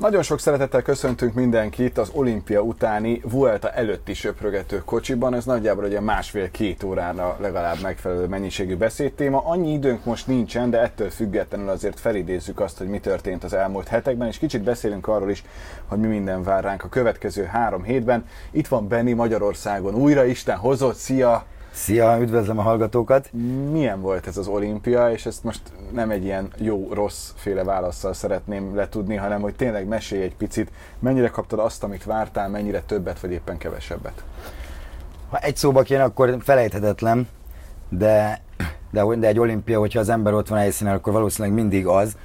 Nagyon sok szeretettel köszöntünk mindenkit az olimpia utáni Vuelta előtti söprögető kocsiban. Ez nagyjából egy másfél-két órára legalább megfelelő mennyiségű beszédtéma. Annyi időnk most nincsen, de ettől függetlenül azért felidézzük azt, hogy mi történt az elmúlt hetekben, és kicsit beszélünk arról is, hogy mi minden vár ránk a következő három hétben. Itt van Benni Magyarországon újra, Isten hozott, szia! Szia, üdvözlöm a hallgatókat! Milyen volt ez az olimpia, és ezt most nem egy ilyen jó-rossz féle válaszsal szeretném letudni, hanem hogy tényleg mesélj egy picit, mennyire kaptad azt, amit vártál, mennyire többet, vagy éppen kevesebbet? Ha egy szóba kéne, akkor felejthetetlen, de, de, de egy olimpia, hogyha az ember ott van a helyszínen, akkor valószínűleg mindig az.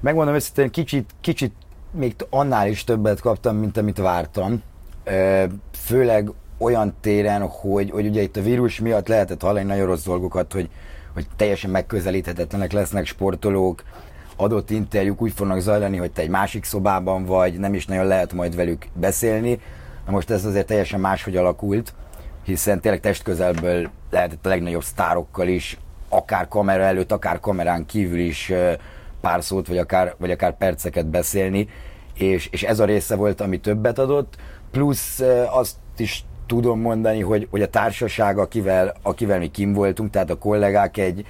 Megmondom őszintén, kicsit, kicsit még annál is többet kaptam, mint amit vártam. Főleg olyan téren, hogy, hogy ugye itt a vírus miatt lehetett hallani nagyon rossz dolgokat, hogy, hogy teljesen megközelíthetetlenek lesznek sportolók, adott interjúk úgy fognak zajlani, hogy te egy másik szobában vagy, nem is nagyon lehet majd velük beszélni. Na most ez azért teljesen máshogy alakult, hiszen tényleg testközelből lehetett a legnagyobb sztárokkal is, akár kamera előtt, akár kamerán kívül is pár szót, vagy akár, vagy akár perceket beszélni, és, és ez a része volt, ami többet adott, plusz azt is tudom mondani, hogy, hogy a társaság, akivel, akivel mi kim voltunk, tehát a kollégák egy,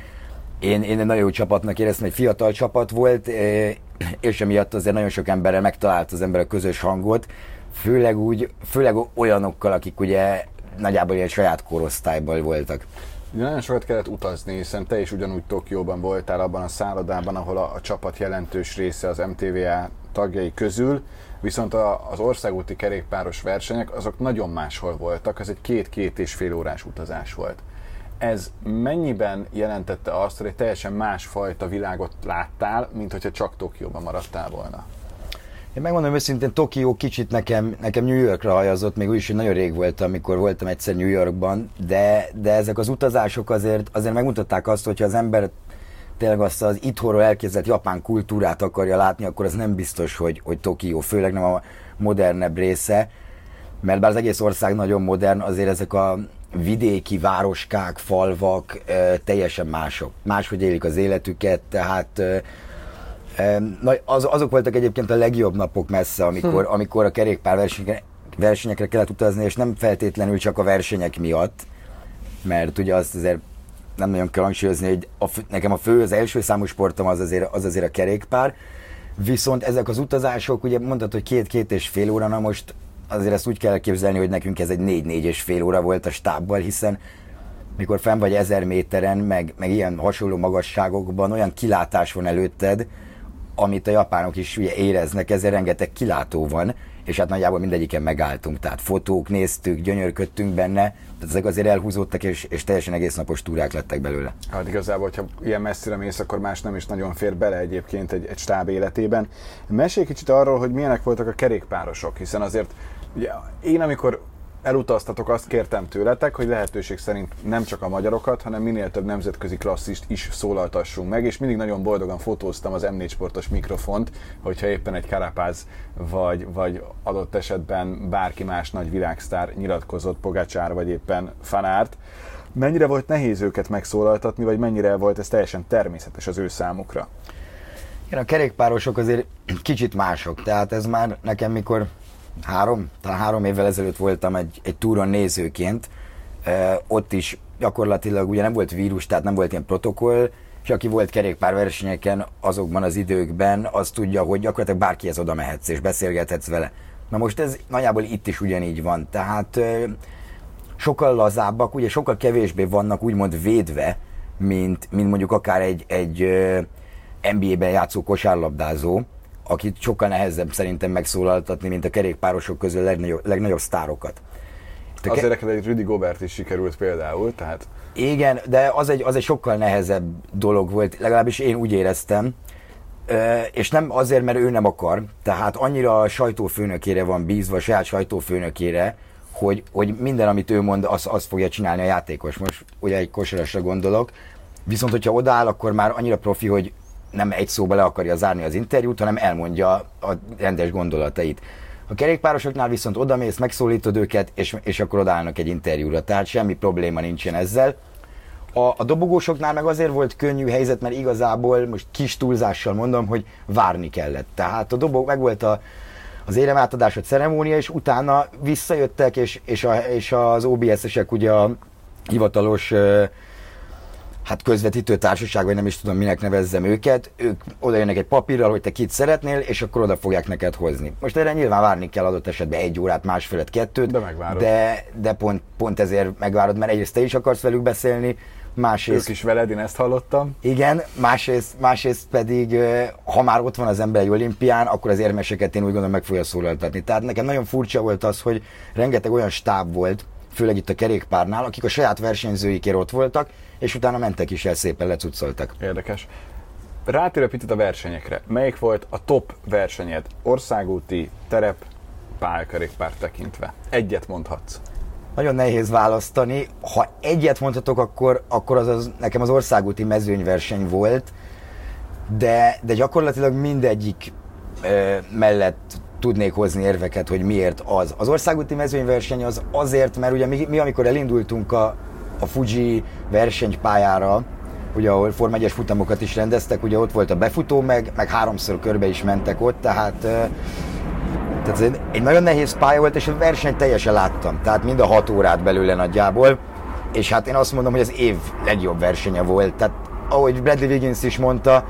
én, én egy nagyon jó csapatnak éreztem, egy fiatal csapat volt, eh, és emiatt azért nagyon sok emberrel megtalált az ember a közös hangot, főleg úgy, főleg olyanokkal, akik ugye nagyjából ilyen saját korosztályból voltak. Ugye nagyon sokat kellett utazni, hiszen te is ugyanúgy Tokióban voltál abban a szállodában, ahol a, a csapat jelentős része az MTVA tagjai közül, viszont a, az országúti kerékpáros versenyek azok nagyon máshol voltak, ez egy két-két és fél órás utazás volt. Ez mennyiben jelentette azt, hogy egy teljesen másfajta világot láttál, mint hogyha csak Tokióban maradtál volna? Én megmondom őszintén, Tokió kicsit nekem, nekem New Yorkra hajazott, még úgy is, hogy nagyon rég volt, amikor voltam egyszer New Yorkban, de, de ezek az utazások azért, azért megmutatták azt, hogyha az ember tényleg azt az itthonról elképzelt japán kultúrát akarja látni, akkor ez nem biztos, hogy, hogy Tokió, főleg nem a modernebb része, mert bár az egész ország nagyon modern, azért ezek a vidéki városkák, falvak teljesen mások. Máshogy élik az életüket, tehát az, azok voltak egyébként a legjobb napok messze, amikor, hm. amikor a kerékpár versenyekre kellett utazni, és nem feltétlenül csak a versenyek miatt, mert ugye azt azért nem nagyon kell hangsúlyozni, hogy a, nekem a fő, az első számú sportom az azért, az azért a kerékpár, viszont ezek az utazások, ugye mondtad, hogy két-két és fél óra, na most azért ezt úgy kell képzelni, hogy nekünk ez egy négy-négy és fél óra volt a stábbal, hiszen mikor fenn vagy ezer méteren, meg, meg ilyen hasonló magasságokban olyan kilátás van előtted, amit a japánok is ugye éreznek, ezzel rengeteg kilátó van, és hát nagyjából mindegyiken megálltunk, tehát fotók néztük, gyönyörködtünk benne, tehát ezek azért elhúzódtak, és, és teljesen egész napos túrák lettek belőle. Hát igazából, hogyha ilyen messzire mész, akkor más nem is nagyon fér bele egyébként egy, egy stáb életében. Mesélj kicsit arról, hogy milyenek voltak a kerékpárosok, hiszen azért ugye, én amikor elutaztatok, azt kértem tőletek, hogy lehetőség szerint nem csak a magyarokat, hanem minél több nemzetközi klasszist is szólaltassunk meg, és mindig nagyon boldogan fotóztam az M4 sportos mikrofont, hogyha éppen egy Karapáz vagy, vagy adott esetben bárki más nagy világsztár nyilatkozott, Pogácsár vagy éppen Fanárt. Mennyire volt nehéz őket megszólaltatni, vagy mennyire volt ez teljesen természetes az ő számukra? Igen, a kerékpárosok azért kicsit mások, tehát ez már nekem mikor három, talán három évvel ezelőtt voltam egy, egy túron nézőként, ott is gyakorlatilag ugye nem volt vírus, tehát nem volt ilyen protokoll, és aki volt kerékpárversenyeken azokban az időkben, az tudja, hogy gyakorlatilag bárkihez oda mehetsz és beszélgethetsz vele. Na most ez nagyjából itt is ugyanígy van, tehát sokkal lazábbak, ugye sokkal kevésbé vannak úgymond védve, mint, mint mondjuk akár egy, egy NBA-ben játszó kosárlabdázó, akit sokkal nehezebb szerintem megszólaltatni, mint a kerékpárosok közül legnagyobb, legnagyobb sztárokat. Te Azért ke- egy Rudy Gobert is sikerült például, tehát... Igen, de az egy, az egy sokkal nehezebb dolog volt, legalábbis én úgy éreztem, és nem azért, mert ő nem akar, tehát annyira a sajtófőnökére van bízva, a saját sajtófőnökére, hogy, hogy minden, amit ő mond, azt az fogja csinálni a játékos. Most ugye egy kosarasra gondolok, viszont hogyha odaáll, akkor már annyira profi, hogy nem egy szóba le akarja zárni az interjút, hanem elmondja a rendes gondolatait. A kerékpárosoknál viszont odamész, megszólítod őket, és, és akkor odállnak egy interjúra. Tehát semmi probléma nincsen ezzel. A, a dobogósoknál meg azért volt könnyű helyzet, mert igazából most kis túlzással mondom, hogy várni kellett. Tehát a dobog, meg volt a, az éremátadás, a ceremónia, és utána visszajöttek, és, és, a, és az OBS-esek ugye a hivatalos hát közvetítő társaság, vagy nem is tudom, minek nevezzem őket, ők oda jönnek egy papírral, hogy te kit szeretnél, és akkor oda fogják neked hozni. Most erre nyilván várni kell adott esetben egy órát, másfélet, kettőt, de, megvárod. de, de pont, pont ezért megvárod, mert egyrészt te is akarsz velük beszélni, másrészt... Ők is veled, én ezt hallottam. Igen, másrészt, másrészt pedig, ha már ott van az ember egy olimpián, akkor az érmeseket én úgy gondolom meg fogja szólaltatni. Tehát nekem nagyon furcsa volt az, hogy rengeteg olyan stáb volt, főleg itt a kerékpárnál, akik a saját versenyzőikért ott voltak, és utána mentek is el szépen, lecucoltak. Érdekes. Rátérő picit a versenyekre. Melyik volt a top versenyed? Országúti, terep, pályakerékpár tekintve. Egyet mondhatsz. Nagyon nehéz választani. Ha egyet mondhatok, akkor, akkor az, az nekem az országúti mezőnyverseny volt, de, de gyakorlatilag mindegyik e, mellett tudnék hozni érveket, hogy miért az. Az országúti mezőnyverseny az azért, mert ugye mi, mi amikor elindultunk a, a Fuji versenypályára, ugye ahol Form 1 futamokat is rendeztek, ugye ott volt a befutó, meg, meg háromszor körbe is mentek ott, tehát, tehát egy nagyon nehéz pálya volt, és a versenyt teljesen láttam, tehát mind a hat órát belőle nagyjából, és hát én azt mondom, hogy az év legjobb versenye volt, tehát ahogy Bradley Wiggins is mondta,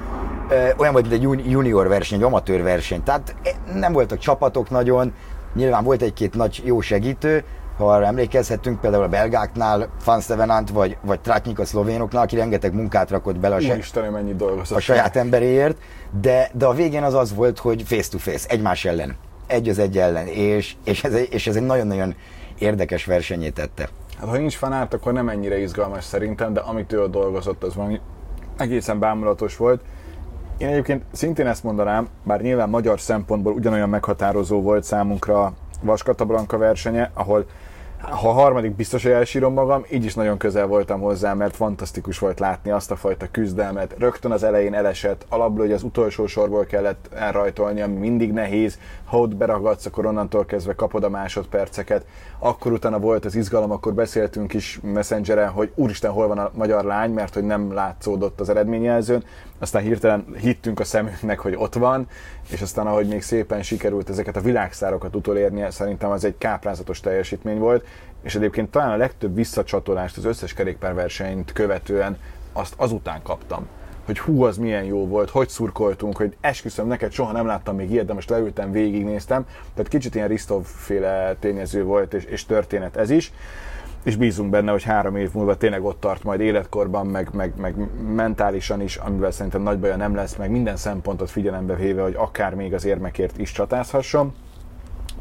olyan volt, mint egy junior verseny, egy amatőr verseny, tehát nem voltak csapatok nagyon, nyilván volt egy-két nagy jó segítő, ha arra emlékezhetünk, például a belgáknál, Van Stevenant vagy, vagy Tratnyik a szlovénoknál, aki rengeteg munkát rakott bele a, se, Isten, mennyi a saját emberéért, de, de a végén az az volt, hogy face to face, egymás ellen, egy az egy ellen, és, és, ez, és ez egy nagyon-nagyon érdekes versenyét tette. Hát ha nincs fanárt, akkor nem ennyire izgalmas szerintem, de amit ő dolgozott, az valami egészen bámulatos volt. Én egyébként szintén ezt mondanám, bár nyilván magyar szempontból ugyanolyan meghatározó volt számunkra Vaskata Blanka versenye, ahol ha a harmadik biztos, hogy elsírom magam, így is nagyon közel voltam hozzá, mert fantasztikus volt látni azt a fajta küzdelmet. Rögtön az elején elesett, alapból, hogy az utolsó sorból kellett elrajtolni, ami mindig nehéz. Ha ott beragadsz, akkor onnantól kezdve kapod a másodperceket. Akkor utána volt az izgalom, akkor beszéltünk is messengeren, hogy úristen, hol van a magyar lány, mert hogy nem látszódott az eredményjelzőn. Aztán hirtelen hittünk a szemünknek, hogy ott van, és aztán ahogy még szépen sikerült ezeket a világszárokat utolérnie, szerintem az egy káprázatos teljesítmény volt, és egyébként talán a legtöbb visszacsatolást az összes kerékpárversenyt követően azt azután kaptam hogy hú, az milyen jó volt, hogy szurkoltunk, hogy esküszöm neked, soha nem láttam még ilyet, de most leültem, végignéztem. Tehát kicsit ilyen Ristov féle tényező volt, és, és történet ez is és bízunk benne, hogy három év múlva tényleg ott tart majd életkorban, meg, meg, meg mentálisan is, amivel szerintem nagy baja nem lesz, meg minden szempontot figyelembe véve, hogy akár még az érmekért is csatázhasson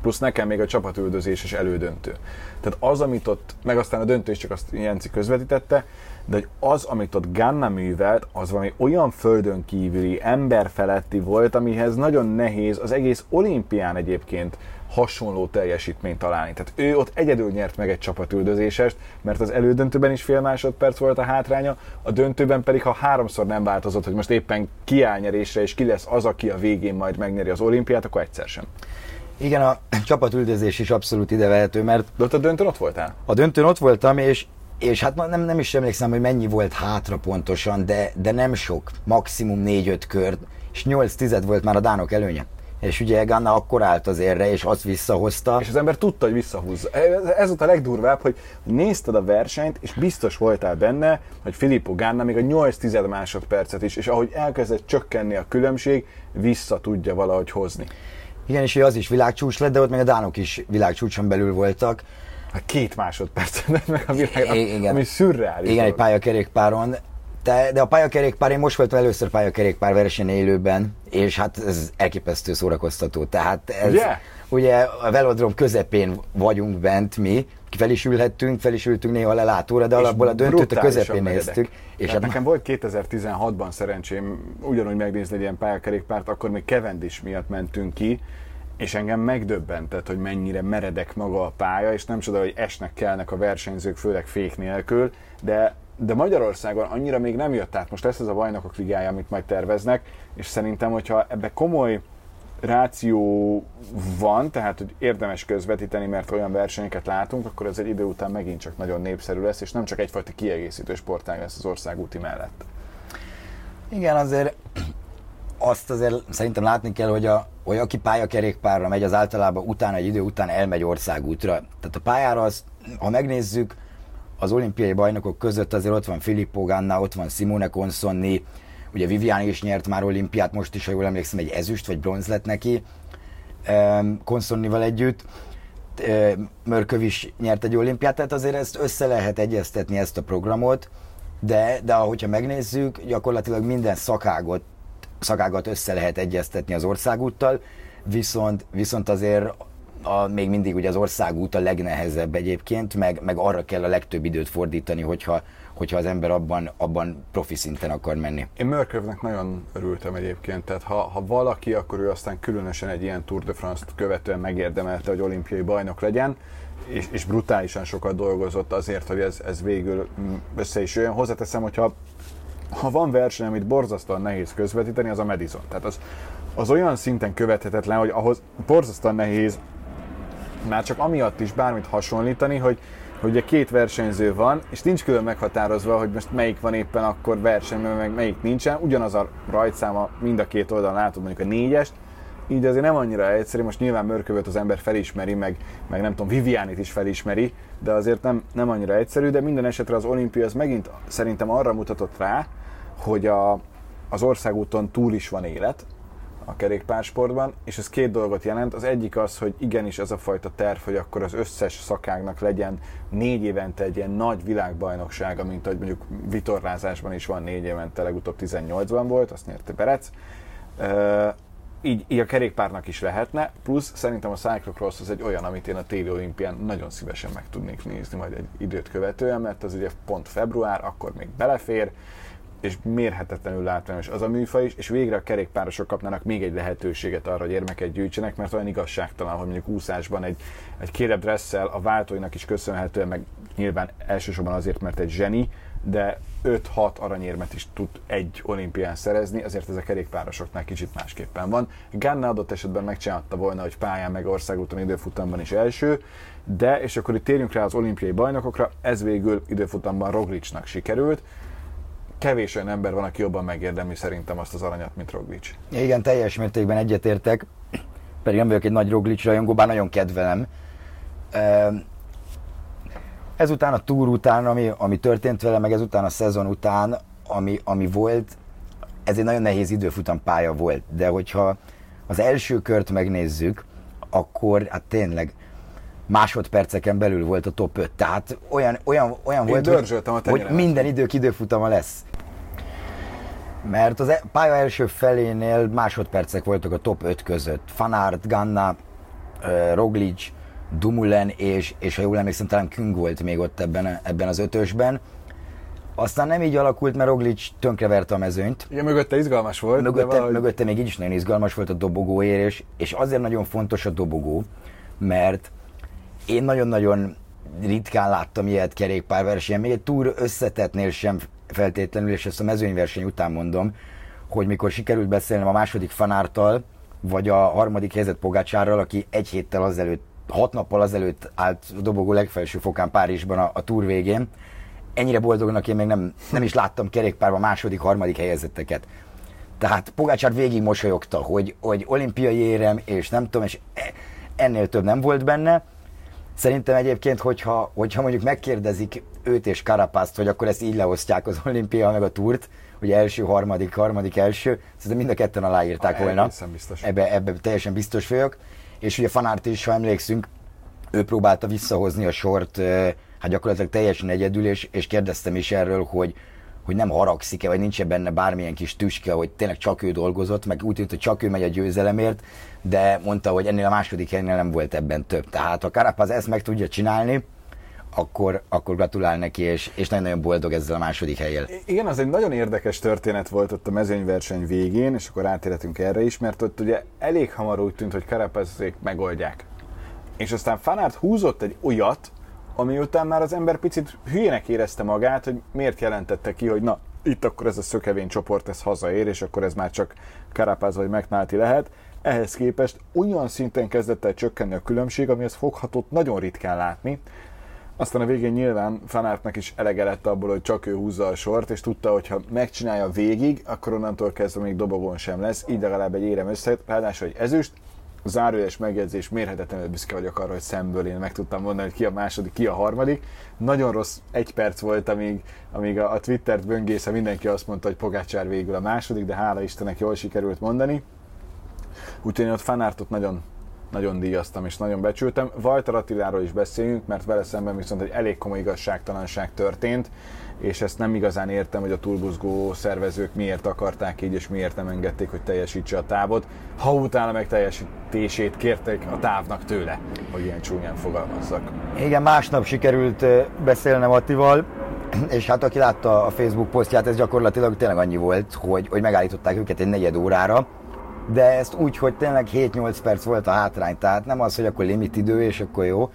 plusz nekem még a csapatüldözés is elődöntő. Tehát az, amit ott, meg aztán a döntő is csak azt Jenci közvetítette, de hogy az, amit ott Ganna művelt, az valami olyan földön kívüli, emberfeletti volt, amihez nagyon nehéz az egész olimpián egyébként hasonló teljesítményt találni. Tehát ő ott egyedül nyert meg egy csapatüldözésest, mert az elődöntőben is fél másodperc volt a hátránya, a döntőben pedig, ha háromszor nem változott, hogy most éppen kiáll nyerésre, és ki lesz az, aki a végén majd megnyeri az olimpiát, akkor egyszer sem. Igen, a csapatüldözés is abszolút idevehető, mert... De ott a döntőn ott voltál? A döntőn ott voltam, és, és hát nem, nem is emlékszem, hogy mennyi volt hátra pontosan, de, de nem sok, maximum 4-5 kör, és 8 tized volt már a dánok előnye. És ugye Ganna akkor állt az érre, és azt visszahozta. És az ember tudta, hogy visszahúzza. Ez, volt a legdurvább, hogy nézted a versenyt, és biztos voltál benne, hogy Filippo Ganna még a 8 tized másodpercet is, és ahogy elkezdett csökkenni a különbség, vissza tudja valahogy hozni. Igen, és az is világcsúcs lett, de ott meg a dánok is világcsúcson belül voltak. Hát két másodperc meg a világ, igen. ami szürreális. Igen, egy pályakerékpáron. De, de a pályakerékpár, én most voltam először pályakerékpár verseny élőben, és hát ez elképesztő szórakoztató. Tehát ez, yeah. ugye a velodrom közepén vagyunk bent mi, fel is ülhettünk, fel is ültünk néha lelátóra, de alapból a döntőt a közepén néztük. És hát nekem volt 2016-ban szerencsém ugyanúgy megnézni egy ilyen pályakerékpárt, akkor még Cavendish miatt mentünk ki, és engem megdöbbentett, hogy mennyire meredek maga a pálya, és nem csoda, hogy esnek kellnek a versenyzők, főleg fék nélkül, de de Magyarországon annyira még nem jött át. Most lesz ez a bajnokok ligája, amit majd terveznek, és szerintem, hogyha ebbe komoly ráció van, tehát hogy érdemes közvetíteni, mert olyan versenyeket látunk, akkor ez egy idő után megint csak nagyon népszerű lesz, és nem csak egyfajta kiegészítő sportág lesz az országúti mellett. Igen, azért azt azért szerintem látni kell, hogy, a, hogy aki pályakerékpárra megy, az általában utána egy idő után elmegy országútra. Tehát a pályára azt, ha megnézzük, az olimpiai bajnokok között azért ott van Filippo Ganna, ott van Simone Consonni, ugye Viviani is nyert már olimpiát, most is, ha jól emlékszem, egy ezüst vagy bronz lett neki Consonnival együtt. Mörköv is nyert egy olimpiát, tehát azért ezt össze lehet egyeztetni ezt a programot, de, de ahogyha megnézzük, gyakorlatilag minden szakágot, szakágat össze lehet egyeztetni az országúttal, viszont, viszont azért a, még mindig ugye az országút a legnehezebb egyébként, meg, meg arra kell a legtöbb időt fordítani, hogyha, hogyha az ember abban, abban profi szinten akar menni. Én Mörkövnek nagyon örültem egyébként, tehát ha, ha valaki, akkor ő aztán különösen egy ilyen Tour de France-t követően megérdemelte, hogy olimpiai bajnok legyen, és, és brutálisan sokat dolgozott azért, hogy ez, ez végül össze is jöjjön. Hozzáteszem, hogyha ha van verseny, amit borzasztóan nehéz közvetíteni, az a Madison. Tehát az, az olyan szinten követhetetlen, hogy ahhoz borzasztóan nehéz már csak amiatt is bármit hasonlítani, hogy, hogy ugye két versenyző van, és nincs külön meghatározva, hogy most melyik van éppen akkor versenyben, meg melyik nincsen. Ugyanaz a rajtszáma mind a két oldalon látod mondjuk a négyest, így azért nem annyira egyszerű, most nyilván Mörkövöt az ember felismeri, meg, meg nem tudom, Vivianit is felismeri, de azért nem, nem annyira egyszerű, de minden esetre az olimpia az megint szerintem arra mutatott rá, hogy a, az országúton túl is van élet, a kerékpársportban, és ez két dolgot jelent. Az egyik az, hogy igenis ez a fajta terv, hogy akkor az összes szakágnak legyen négy évente egy ilyen nagy világbajnoksága, mint ahogy mondjuk vitorlázásban is van négy évente, legutóbb 18-ban volt, azt nyerte Berec. Így, így a kerékpárnak is lehetne, plusz szerintem a Cyclocross az egy olyan, amit én a téli olimpián nagyon szívesen meg tudnék nézni majd egy időt követően, mert az ugye pont február, akkor még belefér, és mérhetetlenül látványos az a műfaj is, és végre a kerékpárosok kapnának még egy lehetőséget arra, hogy érmeket gyűjtsenek, mert olyan igazságtalan, hogy mondjuk úszásban egy, egy kérebb dresszel a váltóinak is köszönhetően, meg nyilván elsősorban azért, mert egy zseni, de 5-6 aranyérmet is tud egy olimpián szerezni, azért ez a kerékpárosoknál kicsit másképpen van. Ganna adott esetben megcsinálta volna, hogy pályán meg országúton időfutamban is első, de, és akkor itt térjünk rá az olimpiai bajnokokra, ez végül időfutamban Roglicnak sikerült, kevés olyan ember van, aki jobban megérdemli szerintem azt az aranyat, mint Roglic. Igen, teljes mértékben egyetértek, pedig nem vagyok egy nagy Roglic rajongó, bár nagyon kedvelem. Ezután a túr után, ami, ami történt vele, meg ezután a szezon után, ami, ami volt, ez egy nagyon nehéz időfutam pálya volt, de hogyha az első kört megnézzük, akkor hát tényleg másodperceken belül volt a top 5. Tehát olyan, olyan, olyan volt, hogy, hogy minden idők időfutama lesz. Mert az e- pálya első felénél másodpercek voltak a top 5 között. Fanart, Ganna, Roglic, Dumulen és, és ha jól emlékszem, talán Küng volt még ott ebben, ebben az ötösben. Aztán nem így alakult, mert Roglic tönkreverte a mezőnyt. Igen, mögötte izgalmas volt. Mögötte, valahogy... mögötte még így is nagyon izgalmas volt a dobogóérés, és azért nagyon fontos a dobogó, mert én nagyon-nagyon ritkán láttam ilyet kerékpárversenyen, még egy túr összetetnél sem feltétlenül, és ezt a mezőnyverseny után mondom, hogy mikor sikerült beszélnem a második fanártal, vagy a harmadik helyzet Pogácsárral, aki egy héttel azelőtt, hat nappal azelőtt állt a dobogó legfelső fokán Párizsban a, a túr végén, ennyire boldognak én még nem, nem is láttam kerékpárban második, harmadik helyezetteket. Tehát Pogácsár végig mosolyogta, hogy, hogy olimpiai érem, és nem tudom, és e, ennél több nem volt benne, Szerintem egyébként, hogyha, hogyha mondjuk megkérdezik őt és Karapászt, hogy akkor ezt így leosztják az olimpia meg a túrt, hogy első, harmadik, harmadik, első, szerintem mind a ketten aláírták a, volna. Biztos. Ebbe, ebbe teljesen biztos vagyok. És ugye Fanárt is, ha emlékszünk, ő próbálta visszahozni a sort, hát gyakorlatilag teljesen egyedül, és, és kérdeztem is erről, hogy, hogy nem haragszik-e, vagy nincs -e benne bármilyen kis tüske, hogy tényleg csak ő dolgozott, meg úgy tűnt, hogy csak ő megy a győzelemért, de mondta, hogy ennél a második helynél nem volt ebben több. Tehát ha Karapaz ezt meg tudja csinálni, akkor, akkor gratulál neki, és, és nagyon-nagyon boldog ezzel a második helyjel. Igen, az egy nagyon érdekes történet volt ott a mezőnyverseny végén, és akkor átérhetünk erre is, mert ott ugye elég hamar úgy tűnt, hogy Karapazék megoldják. És aztán Fanárt húzott egy olyat, ami után már az ember picit hülyének érezte magát, hogy miért jelentette ki, hogy na, itt akkor ez a szökevény csoport, ez hazaér, és akkor ez már csak Karapaz vagy McNulty lehet. ehhez képest olyan szinten kezdett el csökkenni a különbség, amihez foghatott nagyon ritkán látni. Aztán a végén nyilván Fanártnak is elege lett abból, hogy csak ő húzza a sort, és tudta, hogy ha megcsinálja végig, akkor onnantól kezdve még dobogon sem lesz, így legalább egy érem össze, ráadásul egy ezüst, zárójeles megjegyzés, mérhetetlenül büszke vagyok arra, hogy szemből én meg tudtam mondani, hogy ki a második, ki a harmadik. Nagyon rossz egy perc volt, amíg, amíg a, a Twittert böngésze mindenki azt mondta, hogy Pogácsár végül a második, de hála Istennek jól sikerült mondani. Úgyhogy én ott fanártot nagyon, nagyon díjaztam és nagyon becsültem. Walter Attiláról is beszéljünk, mert vele szemben viszont egy elég komoly igazságtalanság történt, és ezt nem igazán értem, hogy a turbuzgó szervezők miért akarták így, és miért nem engedték, hogy teljesítse a távot, ha utána meg teljesítését kérték a távnak tőle, hogy ilyen csúnyán fogalmazzak. Igen, másnap sikerült beszélnem Attival, és hát aki látta a Facebook posztját, ez gyakorlatilag tényleg annyi volt, hogy, hogy megállították őket egy negyed órára, de ezt úgy, hogy tényleg 7-8 perc volt a hátrány, tehát nem az, hogy akkor limit idő, és akkor jó,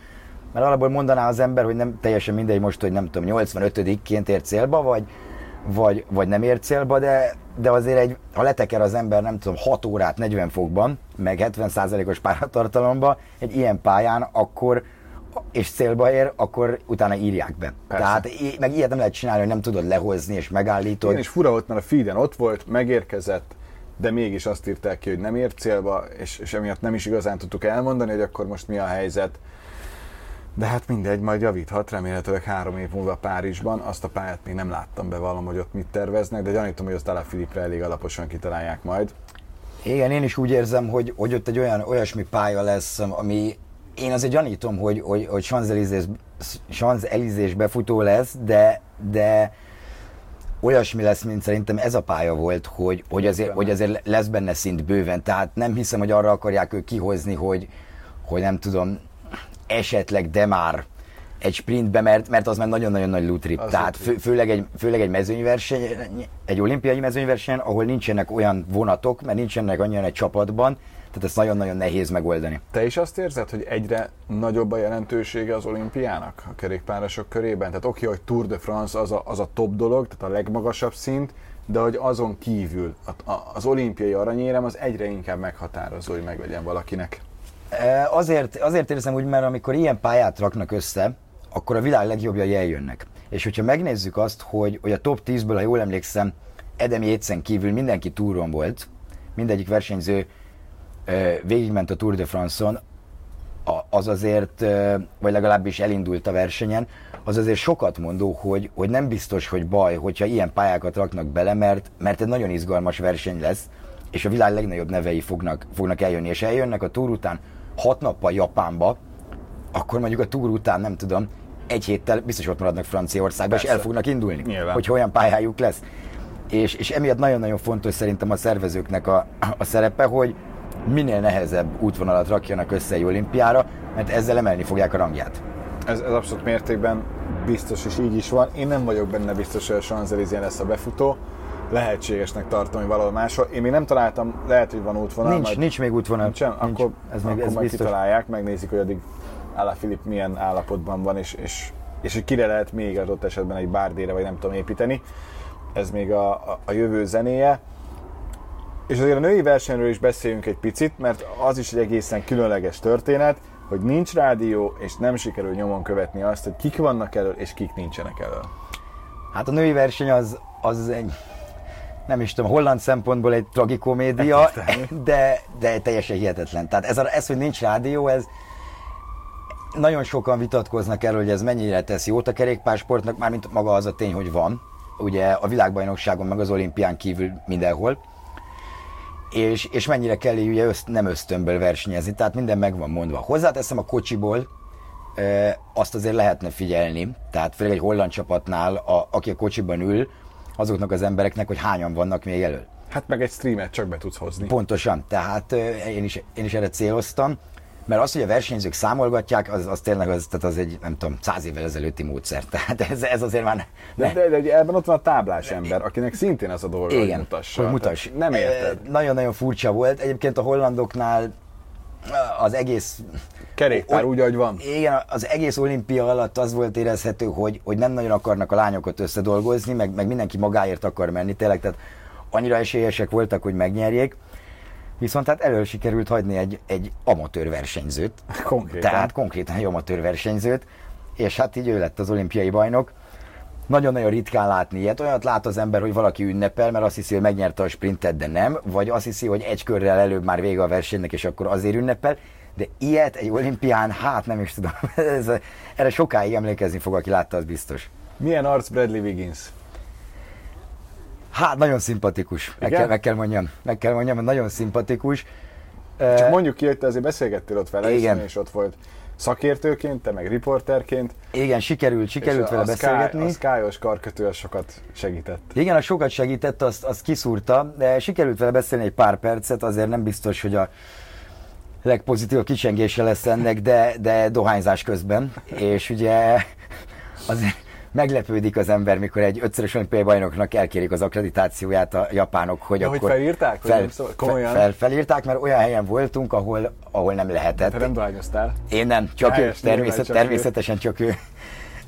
mert alapból mondaná az ember, hogy nem teljesen mindegy most, hogy nem tudom, 85-ként ér célba, vagy, vagy, vagy nem ér célba, de, de azért egy, ha leteker az ember, nem tudom, 6 órát 40 fokban, meg 70%-os páratartalomba egy ilyen pályán, akkor és célba ér, akkor utána írják be. Persze. Tehát meg ilyet nem lehet csinálni, hogy nem tudod lehozni és megállítod. Én is fura volt, mert a feeden ott volt, megérkezett, de mégis azt írták ki, hogy nem ért célba, és, és emiatt nem is igazán tudtuk elmondani, hogy akkor most mi a helyzet. De hát mindegy, majd javíthat, remélhetőleg három év múlva Párizsban. Azt a pályát még nem láttam be valam, hogy ott mit terveznek, de gyanítom, hogy azt Alá Filipre elég alaposan kitalálják majd. Igen, én is úgy érzem, hogy, hogy ott egy olyan olyasmi pálya lesz, ami én azért gyanítom, hogy, hogy, hogy Champs-Élysées befutó lesz, de, de olyasmi lesz, mint szerintem ez a pálya volt, hogy, hogy, azért, hogy azért lesz benne szint bőven. Tehát nem hiszem, hogy arra akarják ők kihozni, hogy, hogy nem tudom, esetleg de már egy sprintbe, mert, mert az már nagyon-nagyon nagy lutrip. Az Tehát fő, főleg, egy, főleg egy mezőnyverseny, egy olimpiai mezőnyverseny, ahol nincsenek olyan vonatok, mert nincsenek annyian egy csapatban, tehát ezt nagyon-nagyon nehéz megoldani. Te is azt érzed, hogy egyre nagyobb a jelentősége az olimpiának a kerékpárosok körében? Tehát oké, hogy Tour de France az a, az a top dolog, tehát a legmagasabb szint, de hogy azon kívül az olimpiai aranyérem az egyre inkább meghatározó, hogy meglegyen valakinek. E, azért, azért érzem úgy, mert amikor ilyen pályát raknak össze, akkor a világ legjobbjai eljönnek. És hogyha megnézzük azt, hogy, hogy a top 10-ből, ha jól emlékszem, Edem Jétszen kívül mindenki túron volt, mindegyik versenyző végigment a Tour de France-on, az azért, vagy legalábbis elindult a versenyen, az azért sokat mondó, hogy, hogy nem biztos, hogy baj, hogyha ilyen pályákat raknak bele, mert, mert egy nagyon izgalmas verseny lesz, és a világ legnagyobb nevei fognak, fognak eljönni, és eljönnek a túr után hat nappal Japánba, akkor mondjuk a túr után, nem tudom, egy héttel biztos ott maradnak Franciaországba, Persze. és el fognak indulni, Nyilván. hogy olyan pályájuk lesz. És, és emiatt nagyon-nagyon fontos szerintem a szervezőknek a, a szerepe, hogy, minél nehezebb útvonalat rakjanak össze egy olimpiára, mert ezzel emelni fogják a rangját. Ez, ez abszolút mértékben biztos, és így is van. Én nem vagyok benne biztos, hogy a Sanzelizén lesz a befutó. Lehetségesnek tartom, hogy valahol máshol. Én még nem találtam, lehet, hogy van útvonal. Nincs, majd... nincs még útvonal. Nincsen? Nincs. Akkor, ez még, akkor ez majd biztos. kitalálják, megnézik, hogy addig Ála Filip milyen állapotban van, és, és, és hogy kire lehet még adott esetben egy bárdére, vagy nem tudom építeni. Ez még a, a, a jövő zenéje. És azért a női versenyről is beszéljünk egy picit, mert az is egy egészen különleges történet, hogy nincs rádió, és nem sikerül nyomon követni azt, hogy kik vannak elől, és kik nincsenek elől. Hát a női verseny az, az egy, nem is tudom, holland szempontból egy tragikomédia, de, de teljesen hihetetlen. Tehát ez, ez, hogy nincs rádió, ez nagyon sokan vitatkoznak erről, hogy ez mennyire teszi jót a kerékpársportnak, mármint maga az a tény, hogy van. Ugye a világbajnokságon, meg az olimpián kívül mindenhol és, és mennyire kell ugye öszt, nem ösztönből versenyezni, tehát minden meg van mondva. Hozzáteszem a kocsiból, e, azt azért lehetne figyelni, tehát főleg egy holland csapatnál, a, aki a kocsiban ül, azoknak az embereknek, hogy hányan vannak még elő. Hát meg egy streamet csak be tudsz hozni. Pontosan, tehát én is, én is erre céloztam. Mert az, hogy a versenyzők számolgatják, az, az tényleg az, tehát az egy, nem tudom, száz évvel ezelőtti módszer. Tehát ez, ez azért már... Ne. De, de, de, ebben ott van a táblás ember, akinek szintén az a dolga, Igen, hogy mutassa. Hogy mutass. Nem érted. Nagyon-nagyon furcsa volt. Egyébként a hollandoknál az egész... Kerékpár úgy, ahogy van. Igen, az egész olimpia alatt az volt érezhető, hogy, hogy nem nagyon akarnak a lányokat összedolgozni, meg, meg mindenki magáért akar menni, tényleg, tehát annyira esélyesek voltak, hogy megnyerjék Viszont hát elő sikerült hagyni egy, egy amatőr versenyzőt. Konkrétan. Tehát konkrétan egy amatőr versenyzőt, és hát így ő lett az olimpiai bajnok. Nagyon-nagyon ritkán látni ilyet. Olyat lát az ember, hogy valaki ünnepel, mert azt hiszi, hogy megnyerte a sprintet, de nem. Vagy azt hiszi, hogy egy körrel előbb már vége a versenynek, és akkor azért ünnepel. De ilyet egy olimpián, hát nem is tudom. Ez, erre sokáig emlékezni fog, aki látta, az biztos. Milyen arc Bradley Wiggins? Hát nagyon szimpatikus, meg Igen? kell, meg kell mondjam, meg kell mondjam, nagyon szimpatikus. Csak mondjuk ki, hogy te azért beszélgettél ott vele, Igen. és ott volt szakértőként, te meg riporterként. Igen, sikerült, sikerült vele a, beszélgetni. A Skyos karkötő az sokat segített. Igen, az sokat segített, azt, azt kiszúrta, de sikerült vele beszélni egy pár percet, azért nem biztos, hogy a legpozitívabb kicsengése lesz ennek, de, de dohányzás közben, és ugye azért meglepődik az ember, mikor egy ötszörös olimpiai bajnoknak elkérik az akkreditációját a japánok, hogy hogy akkor... felírták, hogy nem szól- komolyan? fel, felírták, mert olyan helyen voltunk, ahol, ahol nem lehetett. Te nem dohányoztál? Én nem, csak ő, Helyes, nyilván természet, csak ő. természetesen csak ő.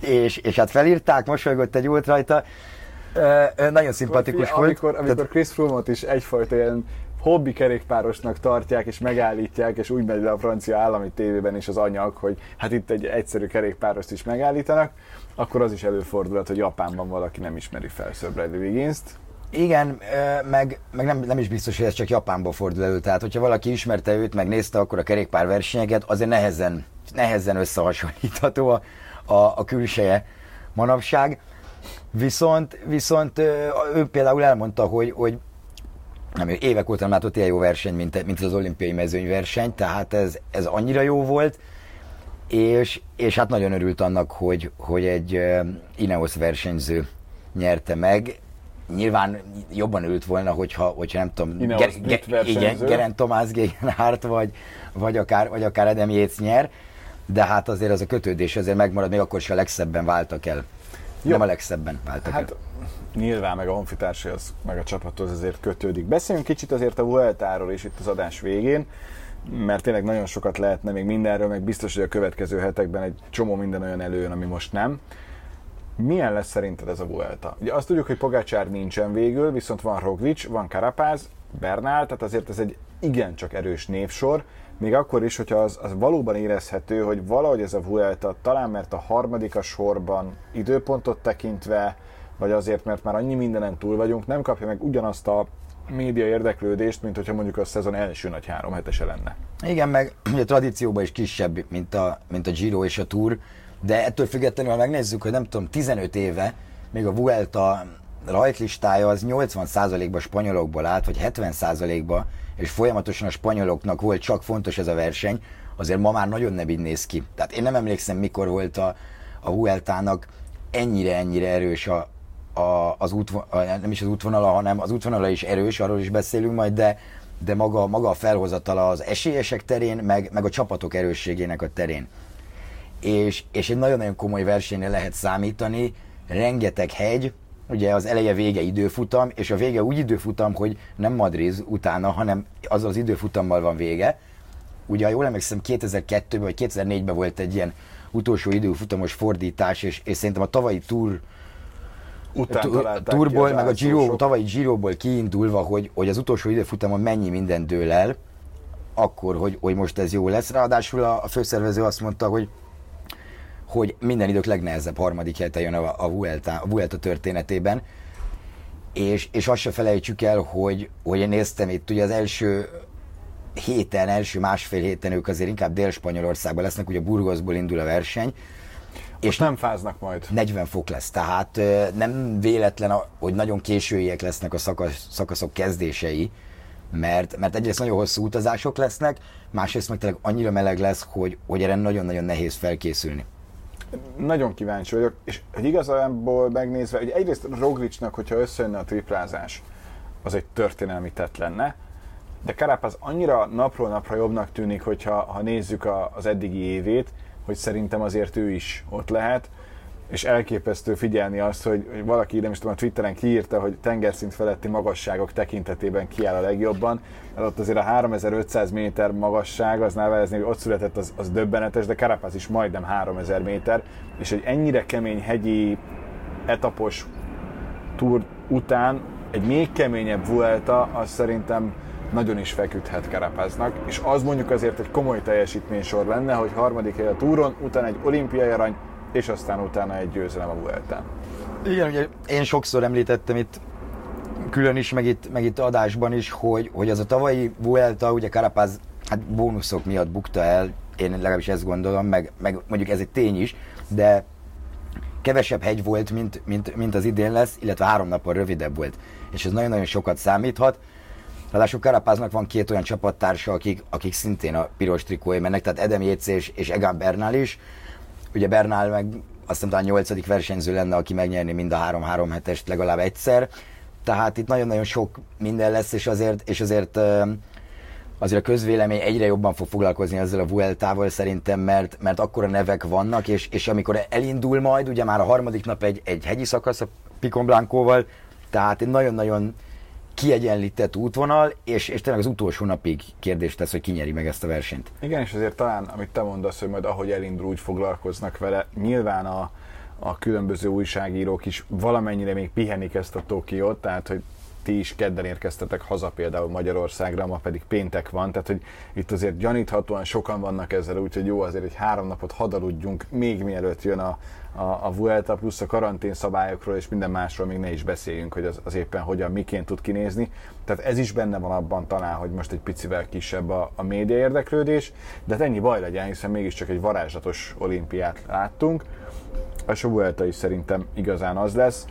És, és hát felírták, mosolygott egy jót rajta. Nagyon szimpatikus Fia, volt. Amikor, amikor Chris Froome-ot is egyfajta ilyen hobbi kerékpárosnak tartják, és megállítják, és úgy megy le a francia állami tévében is az anyag, hogy hát itt egy egyszerű kerékpárost is megállítanak, akkor az is előfordulhat, hogy Japánban valaki nem ismeri fel Sir Bradley Wiggins-t. Igen, meg, meg nem, nem is biztos, hogy ez csak Japánból fordul elő. Tehát, hogyha valaki ismerte őt, meg nézte akkor a kerékpár versenyeket, azért nehezen, nehezen összehasonlítható a, a, a külseje manapság. Viszont, viszont ő például elmondta, hogy, hogy nem, ő évek óta nem látott ilyen jó verseny, mint, mint az olimpiai mezőnyverseny, tehát ez, ez annyira jó volt, és, és hát nagyon örült annak, hogy, hogy egy Ineos versenyző nyerte meg. Nyilván jobban örült volna, hogyha, hogyha nem tudom, Ineos brit igen, versenyző. Geren Tomás Gegenhardt, vagy, vagy, akár, vagy akár Adam Yates nyer, de hát azért az a kötődés azért megmarad, még akkor is a legszebben váltak el. Jó. Nem a legszebben váltak Hát nyilván meg a honfitársaihoz, meg a csapathoz azért kötődik. Beszéljünk kicsit azért a Vueltáról is itt az adás végén, mert tényleg nagyon sokat lehetne még mindenről, meg biztos, hogy a következő hetekben egy csomó minden olyan előjön, ami most nem. Milyen lesz szerinted ez a Vuelta? Ugye azt tudjuk, hogy Pogácsár nincsen végül, viszont van Roglic, van Karapáz, Bernál, tehát azért ez egy igencsak erős névsor, még akkor is, hogyha az, az valóban érezhető, hogy valahogy ez a Vuelta, talán mert a harmadik a sorban időpontot tekintve, vagy azért, mert már annyi mindenen túl vagyunk, nem kapja meg ugyanazt a média érdeklődést, mint hogyha mondjuk a szezon első nagy három hetese lenne. Igen, meg ugye tradícióban is kisebb, mint a, mint a Giro és a Tour, de ettől függetlenül, ha megnézzük, hogy nem tudom, 15 éve még a Vuelta rajtlistája az 80%-ban spanyolokból állt, vagy 70%-ba, és folyamatosan a spanyoloknak volt csak fontos ez a verseny, azért ma már nagyon nem így néz ki. Tehát én nem emlékszem, mikor volt a, a Vueltának ennyire-ennyire erős a, a, az útvonala, nem is az útvonala, hanem az útvonala is erős, arról is beszélünk majd, de, de maga, maga a felhozatala az esélyesek terén, meg, meg a csapatok erősségének a terén. És, és egy nagyon-nagyon komoly versenyre lehet számítani, rengeteg hegy, ugye az eleje vége időfutam, és a vége úgy időfutam, hogy nem Madrid utána, hanem azzal az időfutammal van vége. Ugye, ha jól emlékszem, 2002-ben vagy 2004-ben volt egy ilyen utolsó időfutamos fordítás, és, és szerintem a tavalyi Tour Után Turból, az meg a Giro, tavalyi Giroból kiindulva, hogy, hogy az utolsó időfutamon mennyi minden dől el, akkor, hogy, hogy most ez jó lesz. Ráadásul a, a főszervező azt mondta, hogy hogy minden idők legnehezebb harmadik hete jön a, a, Vuelta, a Vuelta történetében. És, és azt se felejtsük el, hogy, hogy én néztem itt, ugye az első héten, első másfél héten ők azért inkább Dél-Spanyolországban lesznek, ugye Burgosból indul a verseny, És nem fáznak majd. 40 fok lesz, tehát nem véletlen, hogy nagyon későiek lesznek a szakasz, szakaszok kezdései, mert, mert egyrészt nagyon hosszú utazások lesznek, másrészt meg tényleg annyira meleg lesz, hogy, hogy erre nagyon-nagyon nehéz felkészülni. Nagyon kíváncsi vagyok, és hogy igazából megnézve, hogy egyrészt Roglicnak, hogyha összejönne a triplázás, az egy történelmi tett lenne, de Carapaz annyira napról napra jobbnak tűnik, hogyha ha nézzük a, az eddigi évét, hogy szerintem azért ő is ott lehet, és elképesztő figyelni azt, hogy, valaki, nem is tudom, a Twitteren kiírta, hogy tengerszint feletti magasságok tekintetében kiáll a legjobban, mert ott azért a 3500 méter magasság, az nevezni, hogy ott született, az, az döbbenetes, de Carapaz is majdnem 3000 méter, és egy ennyire kemény hegyi etapos túr után egy még keményebb Vuelta, az szerintem nagyon is feküdhet Carapaznak, és az mondjuk azért egy komoly teljesítménysor lenne, hogy harmadik hely a túron, utána egy olimpiai arany, és aztán utána egy győzelem a Vueltán. Igen, ugye én sokszor említettem itt külön is, meg itt, meg itt adásban is, hogy, hogy az a tavalyi Vuelta, ugye Carapaz hát bónuszok miatt bukta el, én legalábbis ezt gondolom, meg, meg mondjuk ez egy tény is, de kevesebb hegy volt, mint, mint, mint az idén lesz, illetve három nappal rövidebb volt. És ez nagyon-nagyon sokat számíthat. Ráadásul Karapáznak van két olyan csapattársa, akik, akik szintén a piros trikói mennek, tehát Edem Jéz és, és Egan Bernal is. Ugye Bernal meg azt hiszem talán nyolcadik versenyző lenne, aki megnyerni mind a három-három hetest legalább egyszer. Tehát itt nagyon-nagyon sok minden lesz, és azért, és azért azért a közvélemény egyre jobban fog foglalkozni ezzel a Vueltával szerintem, mert, mert akkora nevek vannak, és, és amikor elindul majd, ugye már a harmadik nap egy, egy hegyi szakasz a Picon Blancóval, tehát nagyon-nagyon kiegyenlített útvonal, és, és tényleg az utolsó napig kérdés tesz, hogy ki nyeri meg ezt a versenyt. Igen, és azért talán, amit te mondasz, hogy majd ahogy elindul, úgy foglalkoznak vele, nyilván a, a különböző újságírók is valamennyire még pihenik ezt a Tokiót, tehát hogy ti is kedden érkeztetek haza például Magyarországra, ma pedig péntek van, tehát hogy itt azért gyaníthatóan sokan vannak ezzel, úgyhogy jó azért egy három napot hadaludjunk, még mielőtt jön a, a, a Vuelta, plusz a karantén szabályokról és minden másról még ne is beszéljünk, hogy az, az éppen hogyan, miként tud kinézni. Tehát ez is benne van abban talán, hogy most egy picivel kisebb a, a média érdeklődés, de hát ennyi baj legyen, hiszen mégiscsak egy varázslatos olimpiát láttunk. A Vuelta is szerintem igazán az lesz.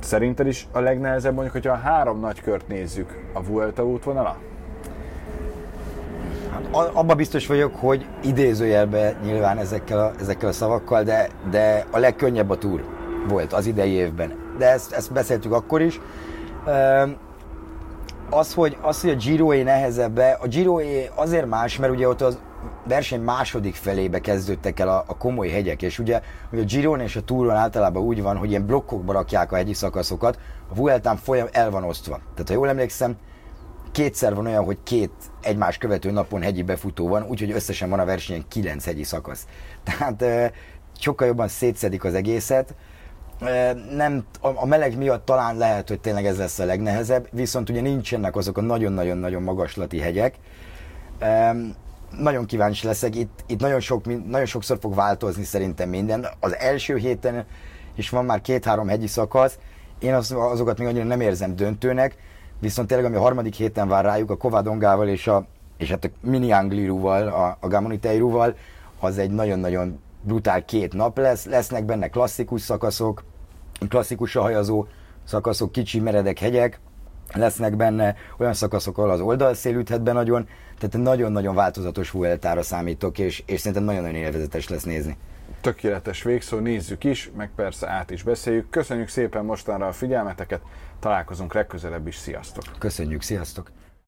Szerinted is a legnehezebb mondjuk, hogyha a három nagy kört nézzük, a Vuelta útvonala? Hát, abba biztos vagyok, hogy idézőjelbe nyilván ezekkel a, ezekkel a szavakkal, de, de a legkönnyebb a túr volt az idei évben. De ezt, ezt beszéltük akkor is. Az, hogy, az, hogy a Giro nehezebb, a Giro azért más, mert ugye ott az verseny második felébe kezdődtek el a, a komoly hegyek, és ugye hogy a Giron és a Touron általában úgy van, hogy ilyen blokkokba rakják a hegyi szakaszokat, a Vueltán folyam el van osztva. Tehát ha jól emlékszem, kétszer van olyan, hogy két egymás követő napon hegyi befutó van, úgyhogy összesen van a versenyen kilenc hegyi szakasz. Tehát sokkal jobban szétszedik az egészet. Nem, a, meleg miatt talán lehet, hogy tényleg ez lesz a legnehezebb, viszont ugye nincsenek azok a nagyon-nagyon-nagyon magaslati hegyek. Nagyon kíváncsi leszek, itt, itt nagyon, sok, nagyon sokszor fog változni szerintem minden. Az első héten is van már két-három hegyi szakasz, én az, azokat még annyira nem érzem döntőnek, viszont tényleg ami a harmadik héten vár rájuk a Kovadongával és, a, és hát a Mini Anglirúval, a, a Gamoniteirúval, az egy nagyon-nagyon brutál két nap lesz, lesznek benne klasszikus szakaszok, klasszikus hajazó szakaszok, kicsi meredek hegyek, lesznek benne olyan szakaszok, ahol az oldalszél üthet be nagyon, tehát nagyon-nagyon változatos Vueltára számítok, és, és szerintem nagyon-nagyon élvezetes lesz nézni. Tökéletes végszó, nézzük is, meg persze át is beszéljük. Köszönjük szépen mostanra a figyelmeteket, találkozunk legközelebb is, sziasztok! Köszönjük, sziasztok!